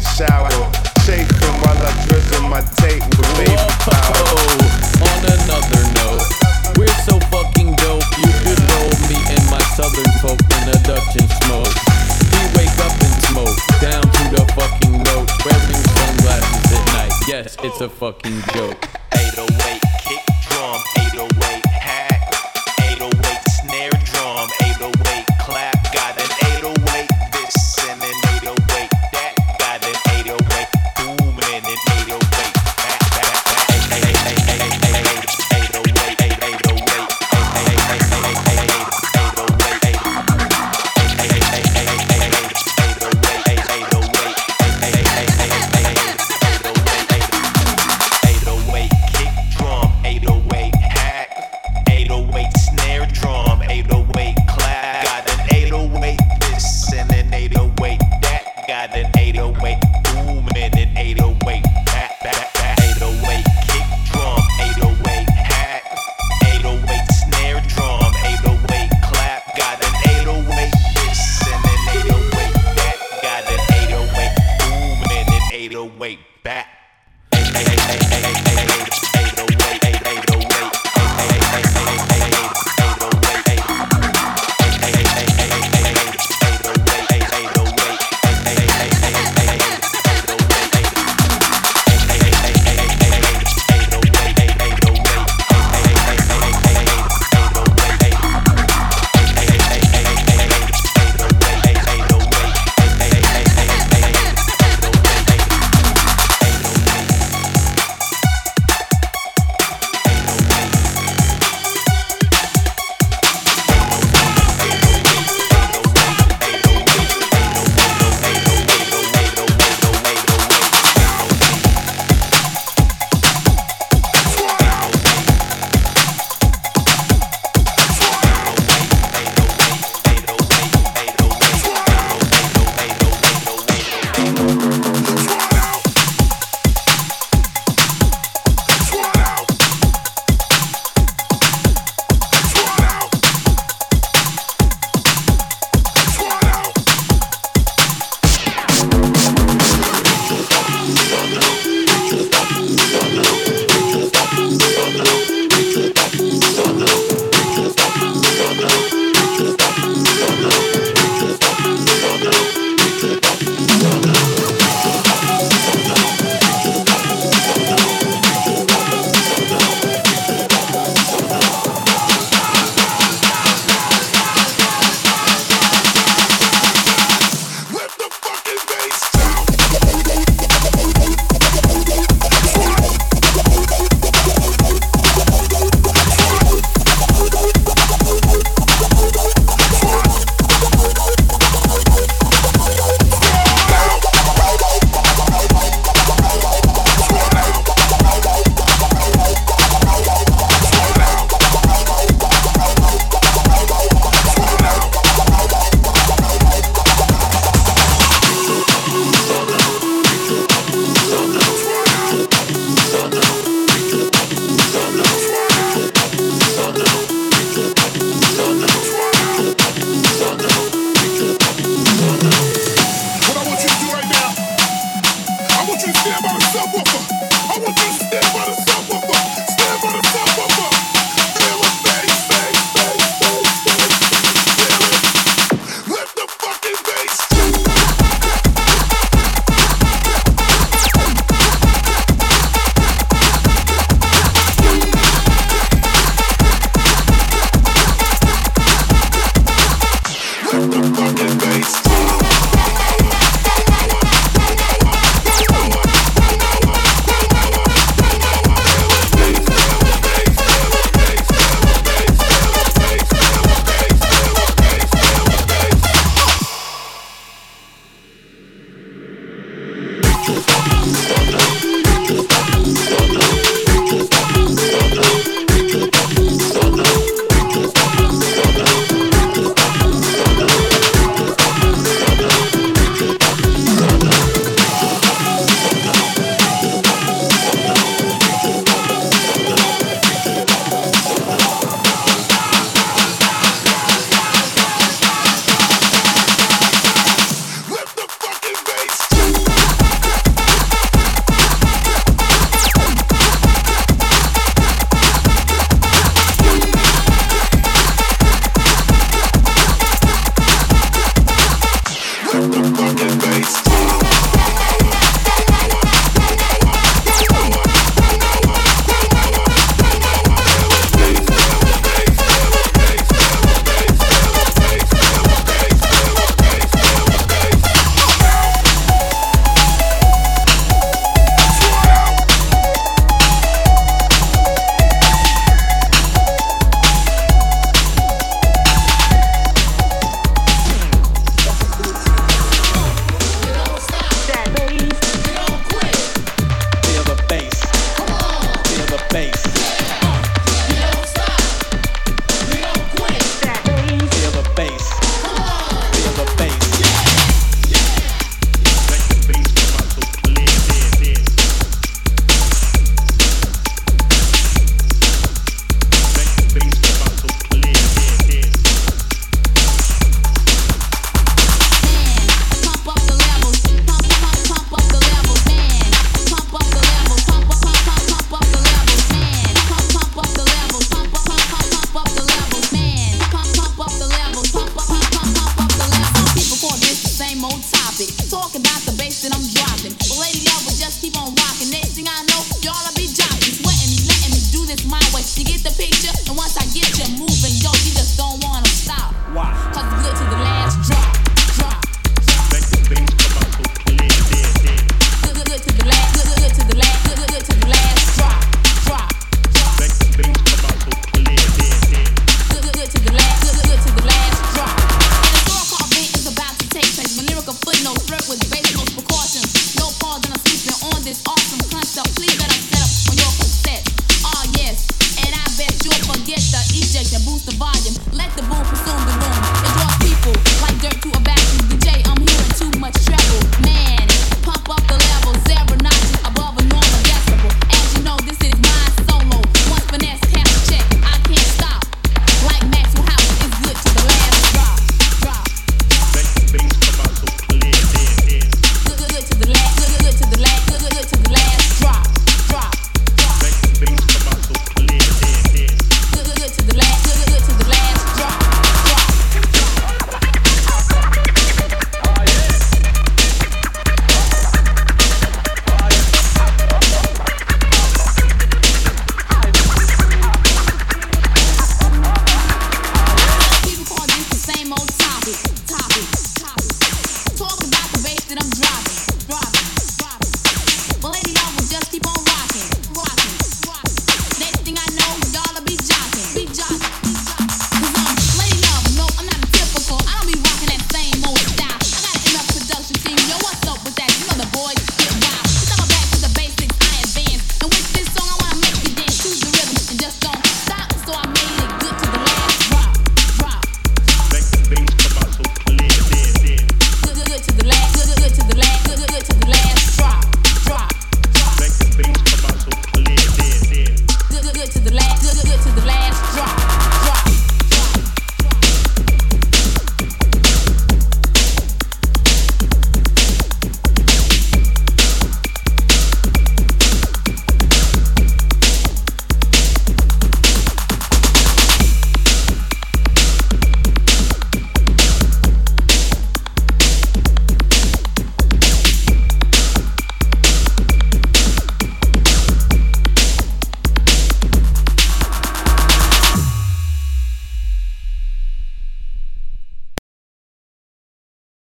fucking joke. 808 kick drum, 808 hat.